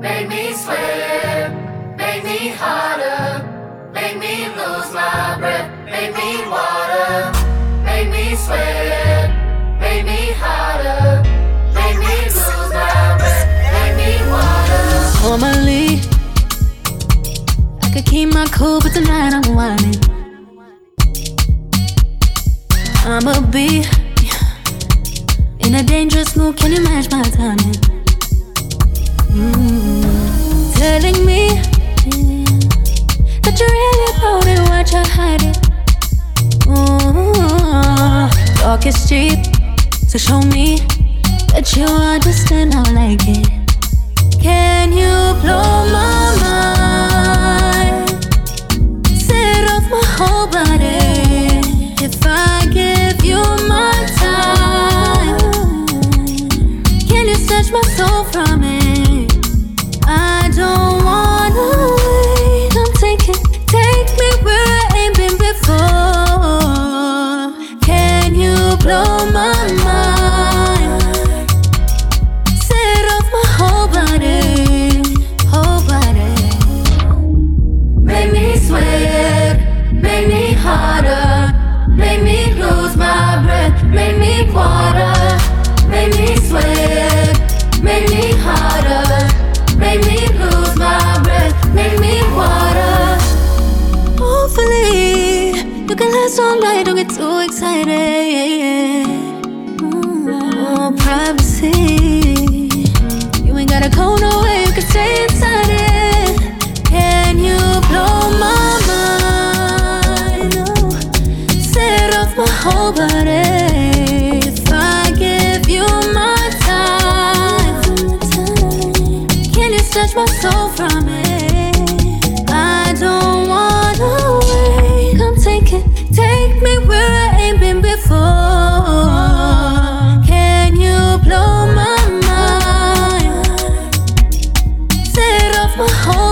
Make me sweat, make me harder, make me lose my breath, make me water, make me sweat, make me harder, make me lose my breath, make me water. Normally, I could keep my cool, but tonight I'm whining. I'ma be in a dangerous mood. Can you match my timing? Mm, telling me that you really about it, watch I hide it. Ooh, talk is cheap, so show me that you understand. I like it. Can you blow my mind? Set off my whole body. If I give you my time, can you snatch my soul from it? Last all. Don't get too excited. Oh, privacy. You ain't gotta go nowhere. You can stay inside it. Can you blow my mind? Oh, set off my whole body. If I give you my time, can you snatch my soul? 我好。